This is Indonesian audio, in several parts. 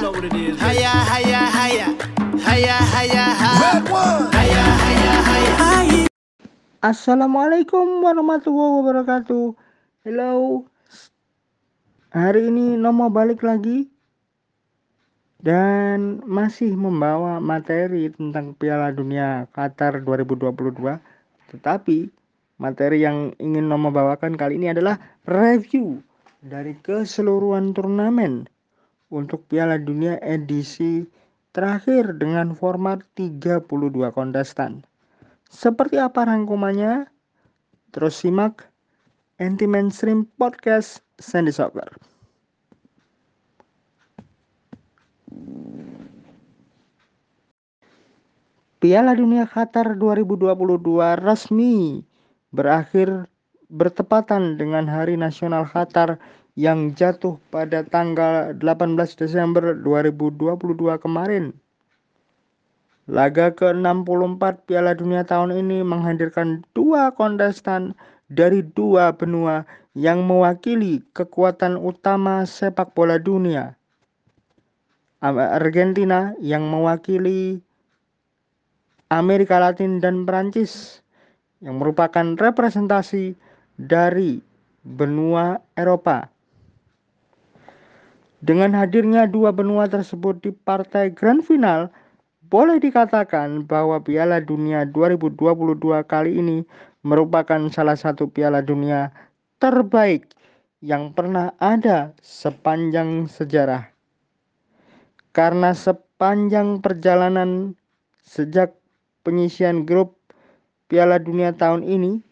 know what it is. Haya, haya, haya. Haya, haya, haya. Red one. Haya, haya, haya. Assalamualaikum warahmatullahi wabarakatuh. Hello. Hari ini Nomo balik lagi dan masih membawa materi tentang Piala Dunia Qatar 2022. Tetapi materi yang ingin Nomo bawakan kali ini adalah review dari keseluruhan turnamen untuk Piala Dunia edisi terakhir dengan format 32 kontestan. Seperti apa rangkumannya? Terus simak Anti Mainstream Podcast Sandy Soccer. Piala Dunia Qatar 2022 resmi berakhir bertepatan dengan Hari Nasional Qatar yang jatuh pada tanggal 18 Desember 2022 kemarin. Laga ke-64 Piala Dunia tahun ini menghadirkan dua kontestan dari dua benua yang mewakili kekuatan utama sepak bola dunia. Argentina yang mewakili Amerika Latin dan Perancis yang merupakan representasi dari benua Eropa. Dengan hadirnya dua benua tersebut di partai grand final, boleh dikatakan bahwa Piala Dunia 2022 kali ini merupakan salah satu Piala Dunia terbaik yang pernah ada sepanjang sejarah. Karena sepanjang perjalanan sejak penyisian grup Piala Dunia tahun ini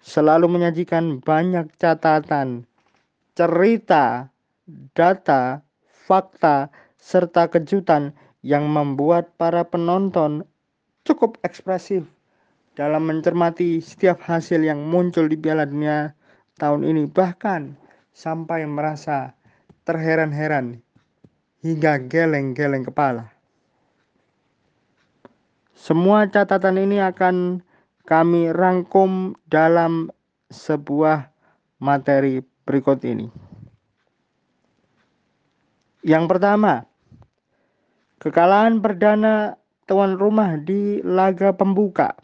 selalu menyajikan banyak catatan, cerita, data, fakta, serta kejutan yang membuat para penonton cukup ekspresif dalam mencermati setiap hasil yang muncul di Piala Dunia tahun ini bahkan sampai merasa terheran-heran hingga geleng-geleng kepala. Semua catatan ini akan kami rangkum dalam sebuah materi berikut ini. Yang pertama, Kekalahan perdana tuan rumah di laga pembuka.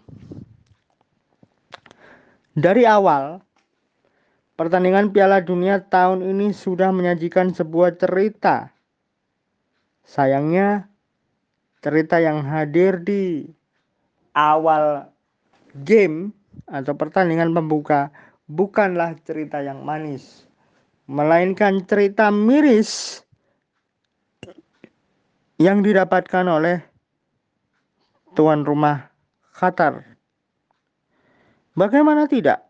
Dari awal, pertandingan Piala Dunia tahun ini sudah menyajikan sebuah cerita. Sayangnya, cerita yang hadir di awal game atau pertandingan pembuka bukanlah cerita yang manis, melainkan cerita miris yang didapatkan oleh tuan rumah Qatar. Bagaimana tidak?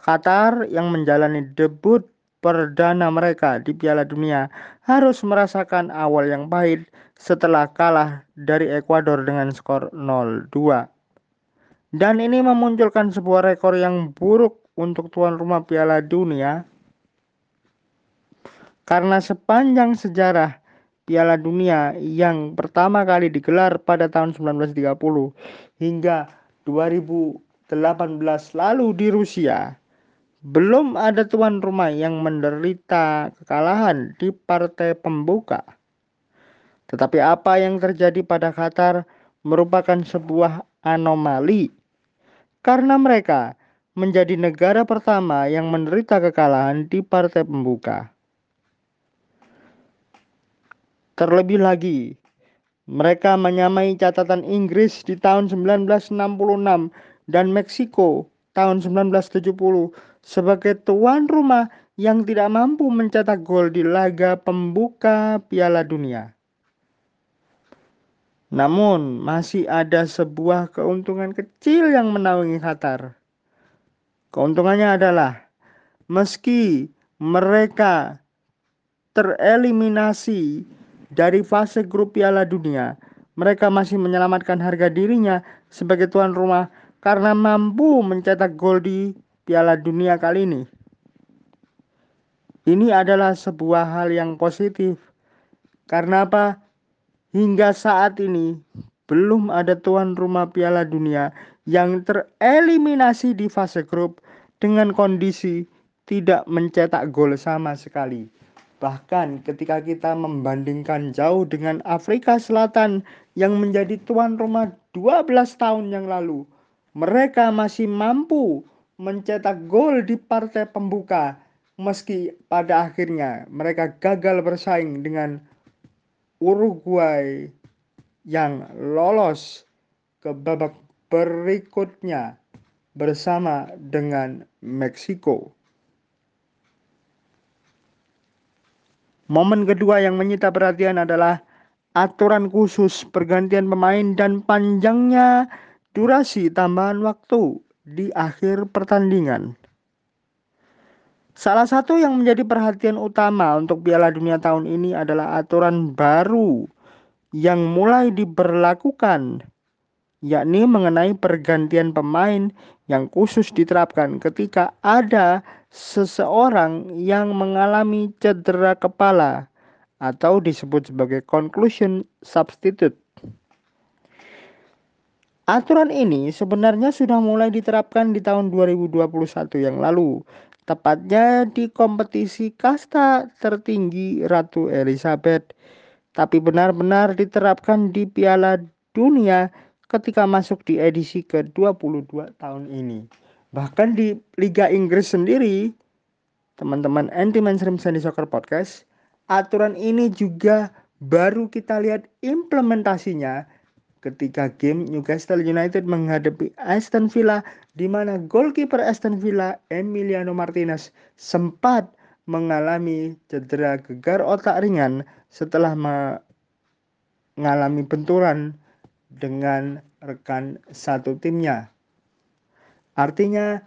Qatar yang menjalani debut perdana mereka di Piala Dunia harus merasakan awal yang pahit setelah kalah dari Ekuador dengan skor 0-2. Dan ini memunculkan sebuah rekor yang buruk untuk tuan rumah Piala Dunia karena sepanjang sejarah Piala Dunia yang pertama kali digelar pada tahun 1930 hingga 2018 lalu di Rusia, belum ada tuan rumah yang menderita kekalahan di partai pembuka. Tetapi apa yang terjadi pada Qatar merupakan sebuah anomali karena mereka menjadi negara pertama yang menderita kekalahan di partai pembuka. Terlebih lagi, mereka menyamai catatan Inggris di tahun 1966 dan Meksiko tahun 1970 sebagai tuan rumah yang tidak mampu mencetak gol di laga pembuka Piala Dunia. Namun, masih ada sebuah keuntungan kecil yang menaungi Qatar. Keuntungannya adalah meski mereka tereliminasi dari fase grup Piala Dunia, mereka masih menyelamatkan harga dirinya sebagai tuan rumah karena mampu mencetak gol di Piala Dunia kali ini. Ini adalah sebuah hal yang positif. Karena apa? Hingga saat ini belum ada tuan rumah Piala Dunia yang tereliminasi di fase grup dengan kondisi tidak mencetak gol sama sekali. Bahkan ketika kita membandingkan jauh dengan Afrika Selatan yang menjadi tuan rumah 12 tahun yang lalu, mereka masih mampu mencetak gol di partai pembuka meski pada akhirnya mereka gagal bersaing dengan Uruguay yang lolos ke babak berikutnya bersama dengan Meksiko. Momen kedua yang menyita perhatian adalah aturan khusus pergantian pemain dan panjangnya durasi tambahan waktu di akhir pertandingan. Salah satu yang menjadi perhatian utama untuk Piala Dunia tahun ini adalah aturan baru yang mulai diberlakukan, yakni mengenai pergantian pemain yang khusus diterapkan ketika ada seseorang yang mengalami cedera kepala atau disebut sebagai conclusion substitute. Aturan ini sebenarnya sudah mulai diterapkan di tahun 2021 yang lalu, tepatnya di kompetisi kasta tertinggi Ratu Elizabeth, tapi benar-benar diterapkan di Piala Dunia ketika masuk di edisi ke-22 tahun ini. Bahkan di Liga Inggris sendiri, teman-teman anti mainstream Sandy Soccer Podcast, aturan ini juga baru kita lihat implementasinya ketika game Newcastle United menghadapi Aston Villa di mana goalkeeper Aston Villa Emiliano Martinez sempat mengalami cedera gegar otak ringan setelah mengalami benturan dengan rekan satu timnya. Artinya,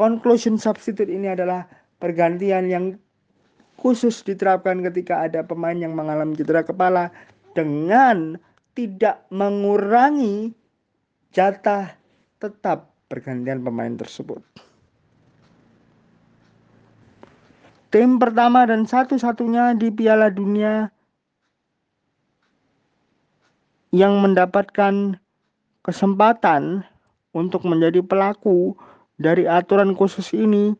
conclusion substitute ini adalah pergantian yang khusus diterapkan ketika ada pemain yang mengalami cedera kepala dengan tidak mengurangi jatah tetap pergantian pemain tersebut. Tim pertama dan satu-satunya di Piala Dunia yang mendapatkan kesempatan untuk menjadi pelaku dari aturan khusus ini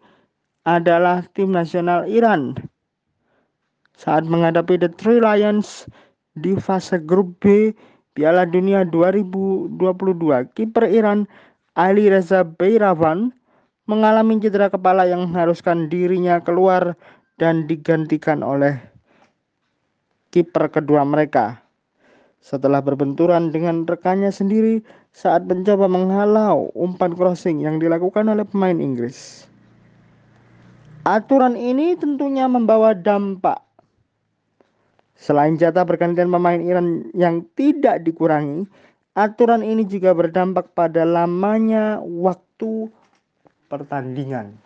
adalah tim nasional Iran. Saat menghadapi The Three Lions di fase grup B Piala Dunia 2022, kiper Iran Ali Reza Beiravan mengalami cedera kepala yang mengharuskan dirinya keluar dan digantikan oleh kiper kedua mereka setelah berbenturan dengan rekannya sendiri saat mencoba menghalau umpan crossing yang dilakukan oleh pemain Inggris. Aturan ini tentunya membawa dampak. Selain jatah pergantian pemain Iran yang tidak dikurangi, aturan ini juga berdampak pada lamanya waktu pertandingan.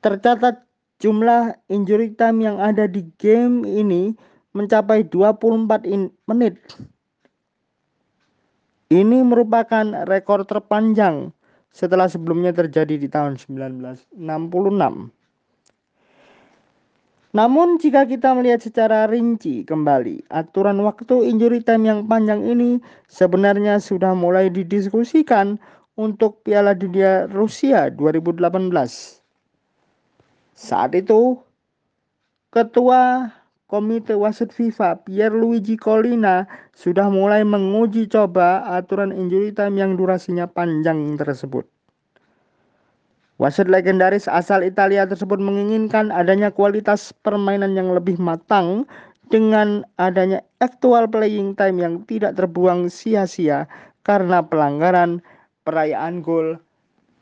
Tercatat jumlah injury time yang ada di game ini mencapai 24 menit. Ini merupakan rekor terpanjang setelah sebelumnya terjadi di tahun 1966. Namun jika kita melihat secara rinci kembali, aturan waktu injury time yang panjang ini sebenarnya sudah mulai didiskusikan untuk Piala Dunia Rusia 2018. Saat itu, Ketua Komite Wasit FIFA Pierluigi Collina sudah mulai menguji coba aturan injury time yang durasinya panjang tersebut. Wasit legendaris asal Italia tersebut menginginkan adanya kualitas permainan yang lebih matang dengan adanya actual playing time yang tidak terbuang sia-sia karena pelanggaran perayaan gol,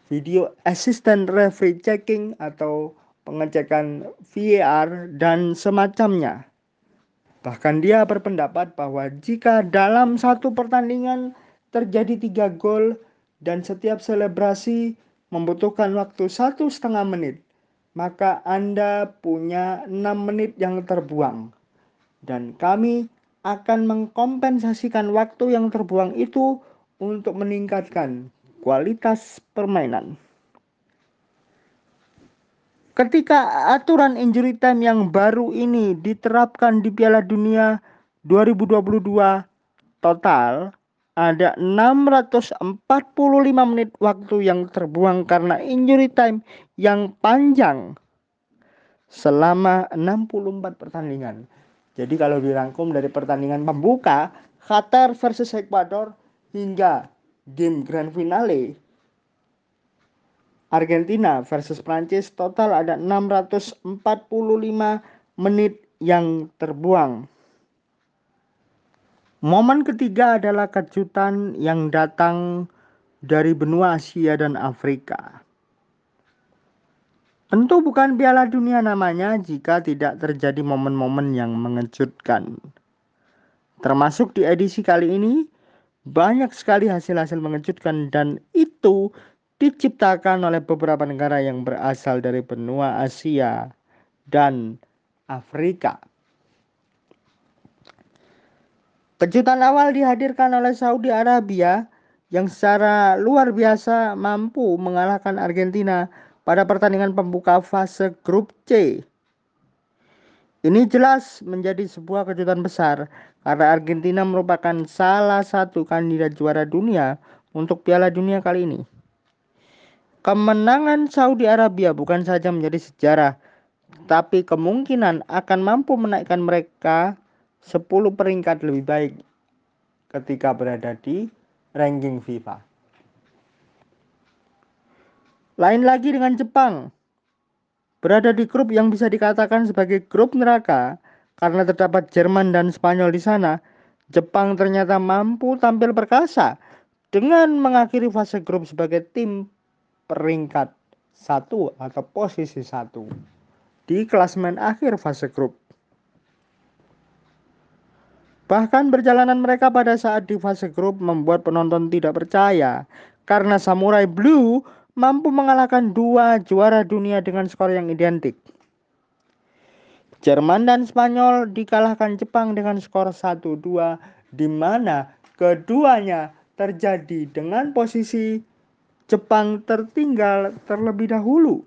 video assistant referee checking atau pengecekan VAR, dan semacamnya. Bahkan dia berpendapat bahwa jika dalam satu pertandingan terjadi tiga gol dan setiap selebrasi membutuhkan waktu satu setengah menit, maka Anda punya enam menit yang terbuang. Dan kami akan mengkompensasikan waktu yang terbuang itu untuk meningkatkan kualitas permainan. Ketika aturan injury time yang baru ini diterapkan di Piala Dunia 2022 total ada 645 menit waktu yang terbuang karena injury time yang panjang. selama 64 pertandingan. Jadi kalau dirangkum dari pertandingan pembuka Qatar versus Ekuador hingga game grand finale Argentina versus Prancis total ada 645 menit yang terbuang. Momen ketiga adalah kejutan yang datang dari benua Asia dan Afrika. Tentu bukan Piala Dunia namanya jika tidak terjadi momen-momen yang mengejutkan. Termasuk di edisi kali ini, banyak sekali hasil-hasil mengejutkan dan itu diciptakan oleh beberapa negara yang berasal dari benua Asia dan Afrika. Kejutan awal dihadirkan oleh Saudi Arabia yang secara luar biasa mampu mengalahkan Argentina pada pertandingan pembuka fase grup C. Ini jelas menjadi sebuah kejutan besar karena Argentina merupakan salah satu kandidat juara dunia untuk Piala Dunia kali ini. Kemenangan Saudi Arabia bukan saja menjadi sejarah, tapi kemungkinan akan mampu menaikkan mereka 10 peringkat lebih baik ketika berada di ranking FIFA. Lain lagi dengan Jepang. Berada di grup yang bisa dikatakan sebagai grup neraka karena terdapat Jerman dan Spanyol di sana, Jepang ternyata mampu tampil perkasa dengan mengakhiri fase grup sebagai tim peringkat satu atau posisi satu di klasmen akhir fase grup. Bahkan perjalanan mereka pada saat di fase grup membuat penonton tidak percaya karena Samurai Blue mampu mengalahkan dua juara dunia dengan skor yang identik. Jerman dan Spanyol dikalahkan Jepang dengan skor 1-2 di mana keduanya terjadi dengan posisi Jepang tertinggal terlebih dahulu.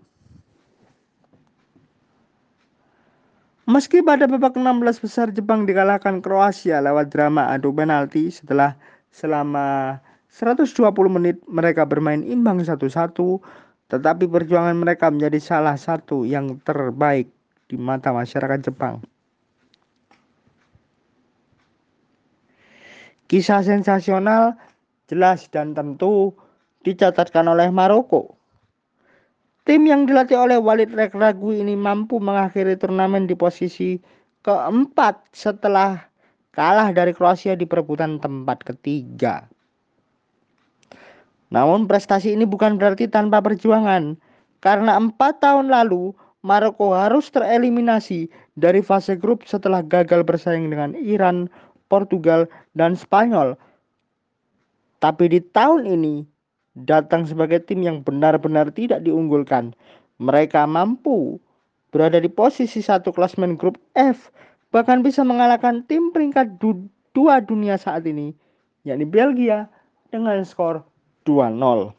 Meski pada babak 16 besar Jepang dikalahkan Kroasia lewat drama adu penalti setelah selama 120 menit mereka bermain imbang satu-satu, tetapi perjuangan mereka menjadi salah satu yang terbaik di mata masyarakat Jepang. Kisah sensasional jelas dan tentu dicatatkan oleh Maroko. Tim yang dilatih oleh Walid Regragui ini mampu mengakhiri turnamen di posisi keempat setelah kalah dari Kroasia di perebutan tempat ketiga. Namun prestasi ini bukan berarti tanpa perjuangan, karena empat tahun lalu Maroko harus tereliminasi dari fase grup setelah gagal bersaing dengan Iran, Portugal, dan Spanyol. Tapi di tahun ini datang sebagai tim yang benar-benar tidak diunggulkan. Mereka mampu berada di posisi satu klasmen grup F, bahkan bisa mengalahkan tim peringkat du dua dunia saat ini, yakni Belgia dengan skor 2-0.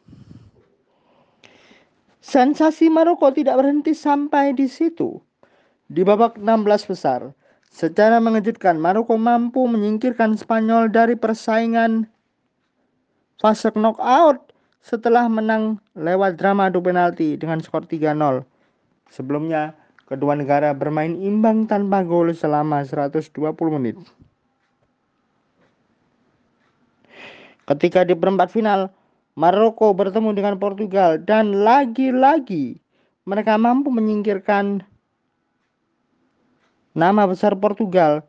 Sensasi Maroko tidak berhenti sampai di situ. Di babak 16 besar, secara mengejutkan Maroko mampu menyingkirkan Spanyol dari persaingan fase knockout setelah menang lewat drama adu penalti dengan skor 3-0. Sebelumnya, kedua negara bermain imbang tanpa gol selama 120 menit. Ketika di perempat final, Maroko bertemu dengan Portugal dan lagi-lagi mereka mampu menyingkirkan nama besar Portugal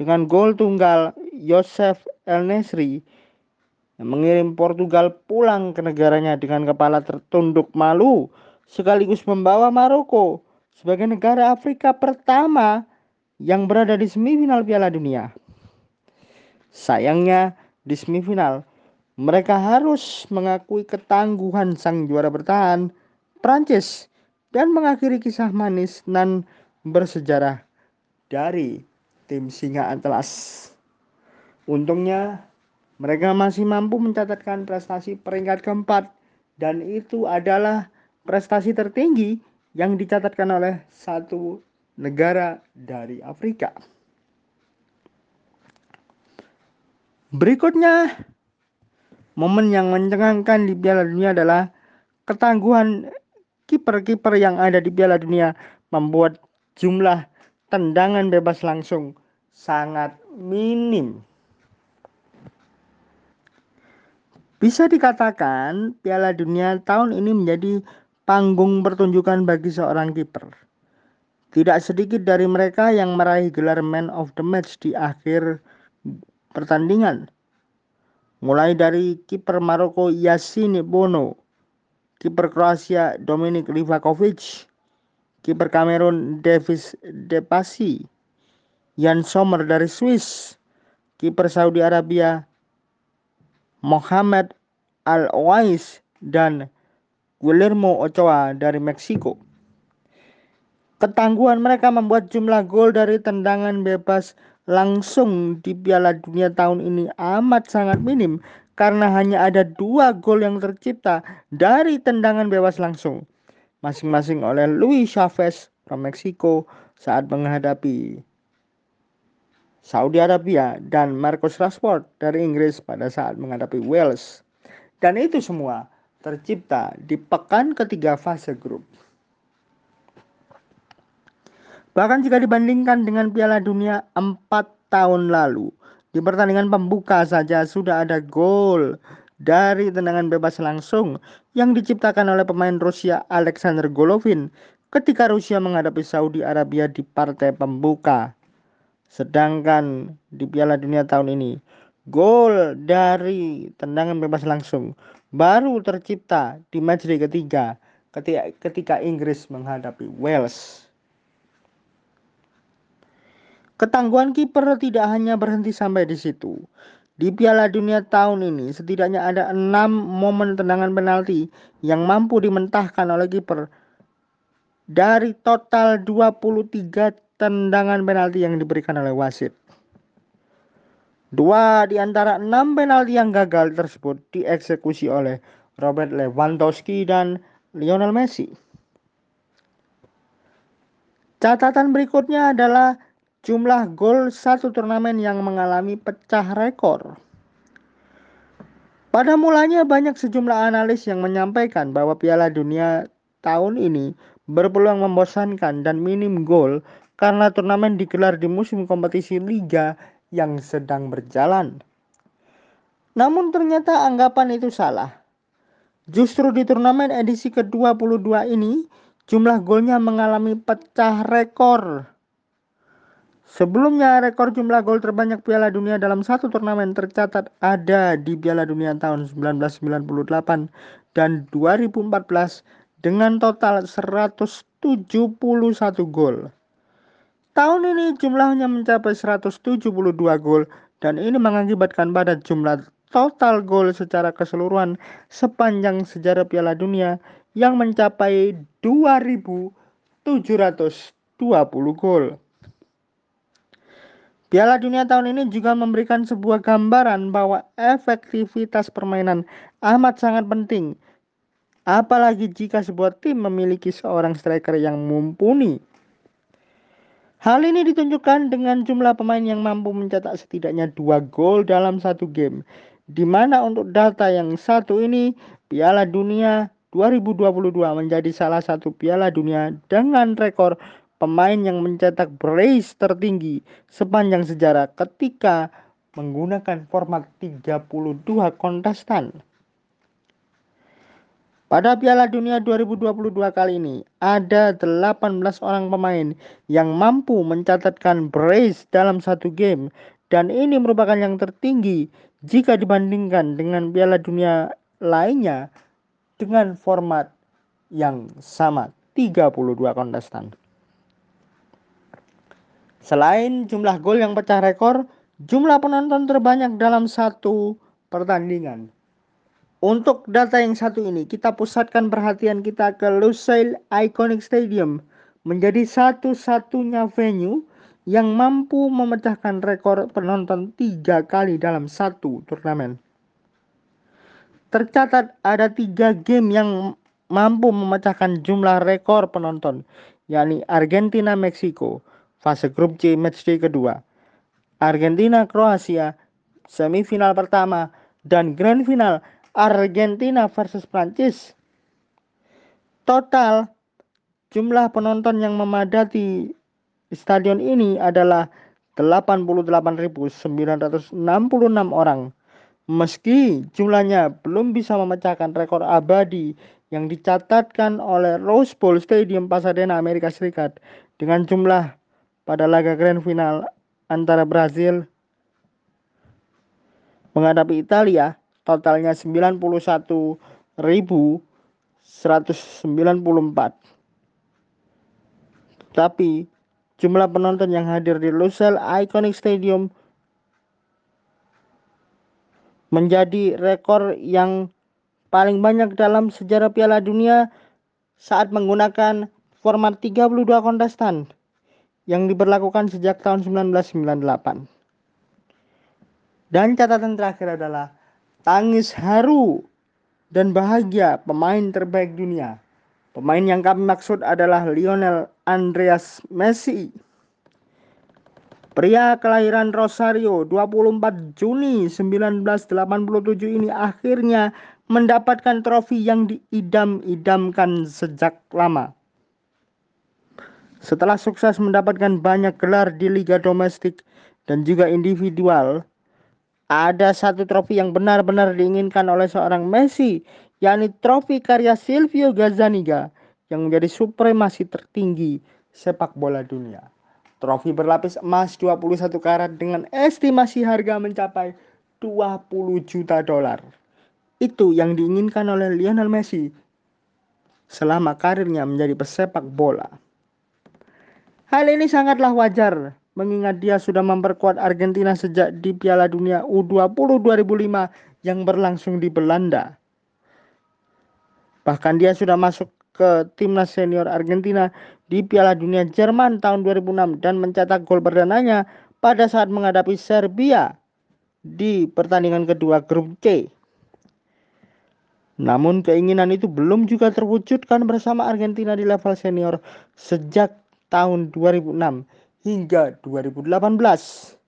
dengan gol tunggal Yosef El Nesri mengirim Portugal pulang ke negaranya dengan kepala tertunduk malu sekaligus membawa Maroko sebagai negara Afrika pertama yang berada di semifinal Piala Dunia. Sayangnya di semifinal mereka harus mengakui ketangguhan sang juara bertahan, Prancis, dan mengakhiri kisah manis dan bersejarah dari tim Singa Atlas. Untungnya, mereka masih mampu mencatatkan prestasi peringkat keempat, dan itu adalah prestasi tertinggi yang dicatatkan oleh satu negara dari Afrika. Berikutnya, Momen yang mencengangkan di Piala Dunia adalah ketangguhan kiper-kiper yang ada di Piala Dunia membuat jumlah tendangan bebas langsung sangat minim. Bisa dikatakan Piala Dunia tahun ini menjadi panggung pertunjukan bagi seorang kiper. Tidak sedikit dari mereka yang meraih gelar Man of the Match di akhir pertandingan. Mulai dari kiper Maroko Yassine Bono, kiper Kroasia Dominik Livakovic, kiper Kamerun Davis Depasi, Jan Sommer dari Swiss, kiper Saudi Arabia Mohamed Al-Owais dan Guillermo Ochoa dari Meksiko. Ketangguhan mereka membuat jumlah gol dari tendangan bebas langsung di Piala Dunia tahun ini amat sangat minim karena hanya ada dua gol yang tercipta dari tendangan bebas langsung masing-masing oleh Luis Chavez from Meksiko saat menghadapi Saudi Arabia dan Marcus Rashford dari Inggris pada saat menghadapi Wales. Dan itu semua tercipta di pekan ketiga fase grup. Bahkan jika dibandingkan dengan Piala Dunia 4 tahun lalu, di pertandingan pembuka saja sudah ada gol dari tendangan bebas langsung yang diciptakan oleh pemain Rusia Alexander Golovin ketika Rusia menghadapi Saudi Arabia di partai pembuka. Sedangkan di Piala Dunia tahun ini, gol dari tendangan bebas langsung baru tercipta di matchday ketiga ketika, ketika Inggris menghadapi Wales. Ketangguhan kiper tidak hanya berhenti sampai di situ. Di Piala Dunia tahun ini setidaknya ada enam momen tendangan penalti yang mampu dimentahkan oleh kiper dari total 23 tendangan penalti yang diberikan oleh wasit. Dua di antara enam penalti yang gagal tersebut dieksekusi oleh Robert Lewandowski dan Lionel Messi. Catatan berikutnya adalah jumlah gol satu turnamen yang mengalami pecah rekor. Pada mulanya banyak sejumlah analis yang menyampaikan bahwa Piala Dunia tahun ini berpeluang membosankan dan minim gol karena turnamen digelar di musim kompetisi liga yang sedang berjalan. Namun ternyata anggapan itu salah. Justru di turnamen edisi ke-22 ini jumlah golnya mengalami pecah rekor. Sebelumnya rekor jumlah gol terbanyak Piala Dunia dalam satu turnamen tercatat ada di Piala Dunia tahun 1998 dan 2014 dengan total 171 gol. Tahun ini jumlahnya mencapai 172 gol dan ini mengakibatkan pada jumlah total gol secara keseluruhan sepanjang sejarah Piala Dunia yang mencapai 2720 gol. Piala Dunia tahun ini juga memberikan sebuah gambaran bahwa efektivitas permainan amat sangat penting. Apalagi jika sebuah tim memiliki seorang striker yang mumpuni. Hal ini ditunjukkan dengan jumlah pemain yang mampu mencetak setidaknya dua gol dalam satu game. Di mana untuk data yang satu ini, Piala Dunia 2022 menjadi salah satu Piala Dunia dengan rekor pemain yang mencetak brace tertinggi sepanjang sejarah ketika menggunakan format 32 kontestan. Pada Piala Dunia 2022 kali ini, ada 18 orang pemain yang mampu mencatatkan brace dalam satu game dan ini merupakan yang tertinggi jika dibandingkan dengan Piala Dunia lainnya dengan format yang sama 32 kontestan. Selain jumlah gol yang pecah rekor, jumlah penonton terbanyak dalam satu pertandingan. Untuk data yang satu ini, kita pusatkan perhatian kita ke Lusail Iconic Stadium menjadi satu-satunya venue yang mampu memecahkan rekor penonton tiga kali dalam satu turnamen. Tercatat ada tiga game yang mampu memecahkan jumlah rekor penonton, yakni Argentina Meksiko, fase grup C matchday kedua. Argentina Kroasia semifinal pertama dan grand final Argentina versus Prancis. Total jumlah penonton yang memadati stadion ini adalah 88.966 orang. Meski jumlahnya belum bisa memecahkan rekor abadi yang dicatatkan oleh Rose Bowl Stadium Pasadena, Amerika Serikat dengan jumlah pada laga grand final antara Brazil menghadapi Italia totalnya 91.194. Tapi jumlah penonton yang hadir di Lusail Iconic Stadium menjadi rekor yang paling banyak dalam sejarah Piala Dunia saat menggunakan format 32 kontestan yang diberlakukan sejak tahun 1998. Dan catatan terakhir adalah tangis haru dan bahagia pemain terbaik dunia. Pemain yang kami maksud adalah Lionel Andreas Messi. Pria kelahiran Rosario 24 Juni 1987 ini akhirnya mendapatkan trofi yang diidam-idamkan sejak lama. Setelah sukses mendapatkan banyak gelar di liga domestik dan juga individual, ada satu trofi yang benar-benar diinginkan oleh seorang Messi, yakni trofi karya Silvio Gazzaniga yang menjadi supremasi tertinggi sepak bola dunia. Trofi berlapis emas 21 karat dengan estimasi harga mencapai 20 juta dolar. Itu yang diinginkan oleh Lionel Messi selama karirnya menjadi pesepak bola. Hal ini sangatlah wajar mengingat dia sudah memperkuat Argentina sejak di Piala Dunia U20 2005 yang berlangsung di Belanda. Bahkan dia sudah masuk ke timnas senior Argentina di Piala Dunia Jerman tahun 2006 dan mencetak gol perdananya pada saat menghadapi Serbia di pertandingan kedua grup C. Namun keinginan itu belum juga terwujudkan bersama Argentina di level senior sejak tahun 2006 hingga 2018.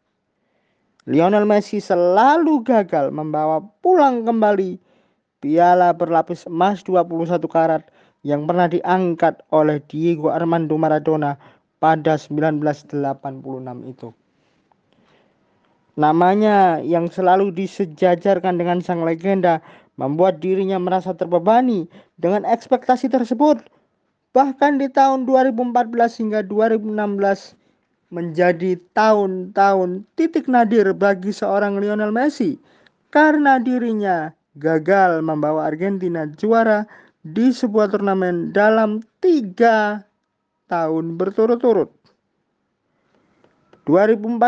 Lionel Messi selalu gagal membawa pulang kembali piala berlapis emas 21 karat yang pernah diangkat oleh Diego Armando Maradona pada 1986 itu. Namanya yang selalu disejajarkan dengan sang legenda membuat dirinya merasa terbebani dengan ekspektasi tersebut. Bahkan di tahun 2014 hingga 2016 menjadi tahun-tahun titik nadir bagi seorang Lionel Messi karena dirinya gagal membawa Argentina juara di sebuah turnamen dalam tiga tahun berturut-turut. 2014,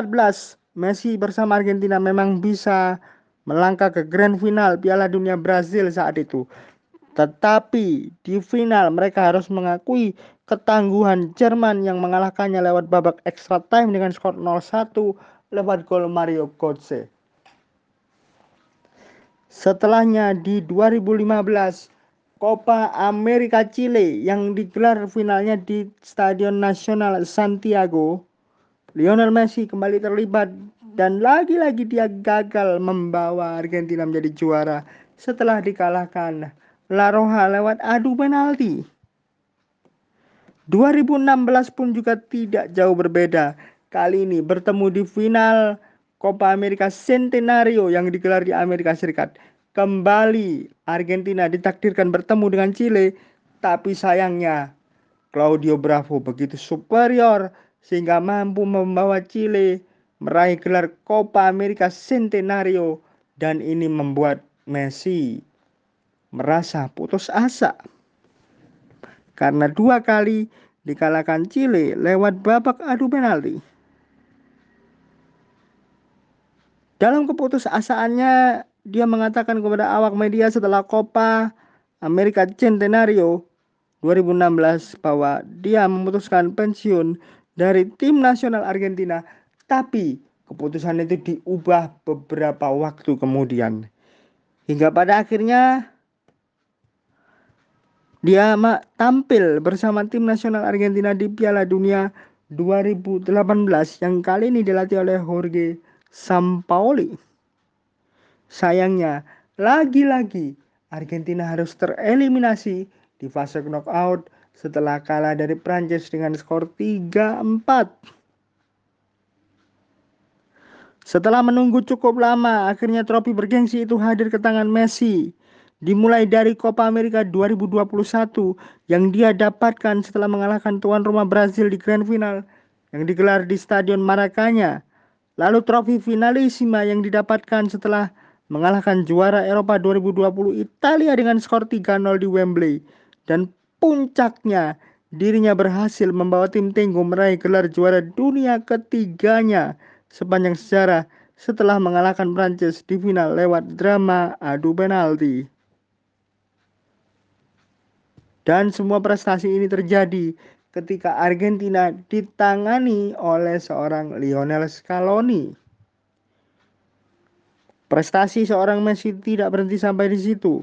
Messi bersama Argentina memang bisa melangkah ke grand final Piala Dunia Brazil saat itu. Tetapi di final mereka harus mengakui ketangguhan Jerman yang mengalahkannya lewat babak extra time dengan skor 0-1 lewat gol Mario Götze. Setelahnya di 2015 Copa America Chile yang digelar finalnya di Stadion Nasional Santiago, Lionel Messi kembali terlibat dan lagi-lagi dia gagal membawa Argentina menjadi juara setelah dikalahkan La Roja lewat adu penalti. 2016 pun juga tidak jauh berbeda. Kali ini bertemu di final Copa America Centenario yang digelar di Amerika Serikat. Kembali Argentina ditakdirkan bertemu dengan Chile, tapi sayangnya Claudio Bravo begitu superior sehingga mampu membawa Chile meraih gelar Copa America Centenario dan ini membuat Messi merasa putus asa karena dua kali dikalahkan Chile lewat babak adu penalti. Dalam keputusasaannya, dia mengatakan kepada awak media setelah Copa America Centenario 2016 bahwa dia memutuskan pensiun dari tim nasional Argentina, tapi keputusan itu diubah beberapa waktu kemudian. Hingga pada akhirnya dia tampil bersama tim nasional Argentina di Piala Dunia 2018 yang kali ini dilatih oleh Jorge Sampaoli. Sayangnya, lagi-lagi Argentina harus tereliminasi di fase knockout setelah kalah dari Prancis dengan skor 3-4. Setelah menunggu cukup lama, akhirnya trofi bergengsi itu hadir ke tangan Messi. Dimulai dari Copa America 2021 yang dia dapatkan setelah mengalahkan tuan rumah Brazil di Grand Final yang digelar di Stadion Maracanã. Lalu trofi finalissima yang didapatkan setelah mengalahkan juara Eropa 2020 Italia dengan skor 3-0 di Wembley. Dan puncaknya, dirinya berhasil membawa tim Tenggo meraih gelar juara dunia ketiganya sepanjang sejarah setelah mengalahkan Prancis di final lewat drama adu penalti. Dan semua prestasi ini terjadi ketika Argentina ditangani oleh seorang Lionel Scaloni. Prestasi seorang Messi tidak berhenti sampai di situ.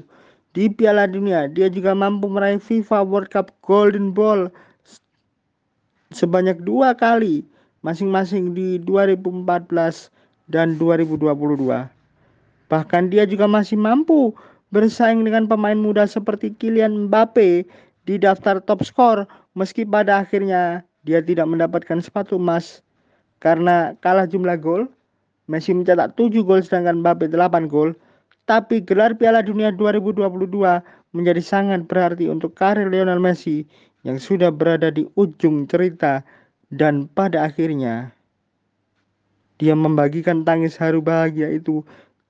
Di Piala Dunia, dia juga mampu meraih FIFA World Cup Golden Ball sebanyak dua kali masing-masing di 2014 dan 2022. Bahkan dia juga masih mampu bersaing dengan pemain muda seperti Kylian Mbappe di daftar top skor meski pada akhirnya dia tidak mendapatkan sepatu emas karena kalah jumlah gol. Messi mencetak 7 gol sedangkan Mbappe 8 gol. Tapi gelar Piala Dunia 2022 menjadi sangat berarti untuk karir Lionel Messi yang sudah berada di ujung cerita dan pada akhirnya dia membagikan tangis haru bahagia itu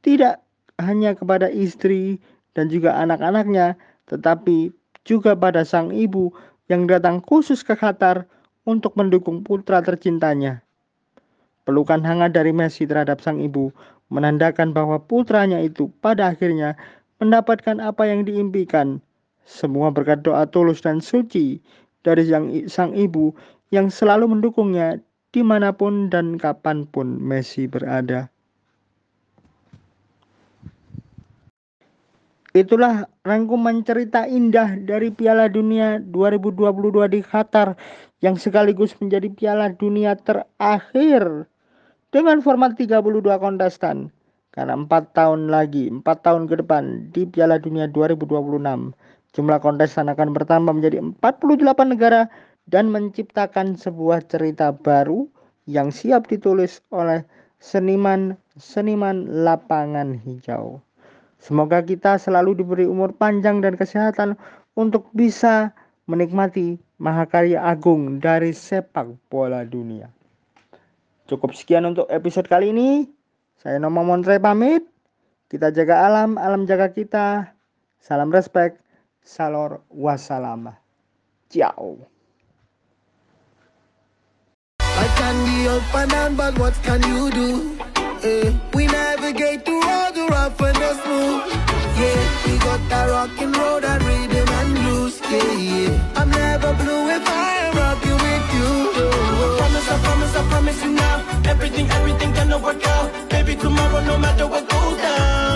tidak hanya kepada istri dan juga anak-anaknya, tetapi juga pada sang ibu yang datang khusus ke Qatar untuk mendukung putra tercintanya. Pelukan hangat dari Messi terhadap sang ibu menandakan bahwa putranya itu pada akhirnya mendapatkan apa yang diimpikan. Semua berkat doa tulus dan suci dari sang, sang ibu yang selalu mendukungnya di mana pun dan kapan pun Messi berada. Itulah rangkuman cerita indah dari Piala Dunia 2022 di Qatar yang sekaligus menjadi Piala Dunia terakhir dengan format 32 kontestan. Karena empat tahun lagi, empat tahun ke depan di Piala Dunia 2026, jumlah kontestan akan bertambah menjadi 48 negara dan menciptakan sebuah cerita baru yang siap ditulis oleh seniman-seniman lapangan hijau. Semoga kita selalu diberi umur panjang dan kesehatan untuk bisa menikmati mahakarya agung dari sepak bola dunia. Cukup sekian untuk episode kali ini. Saya Noma Montre pamit. Kita jaga alam, alam jaga kita. Salam respect. Salor wassalam. Ciao. I can be down, but what can you do? Eh, we navigate through you rough and the smooth. Yeah, we got that rock and roll, that rhythm and blues. Yeah, yeah. I'm never blue if I am rocking with you. I promise, I promise, I promise you now. Everything, everything gonna work out. Baby, tomorrow, no matter what goes down.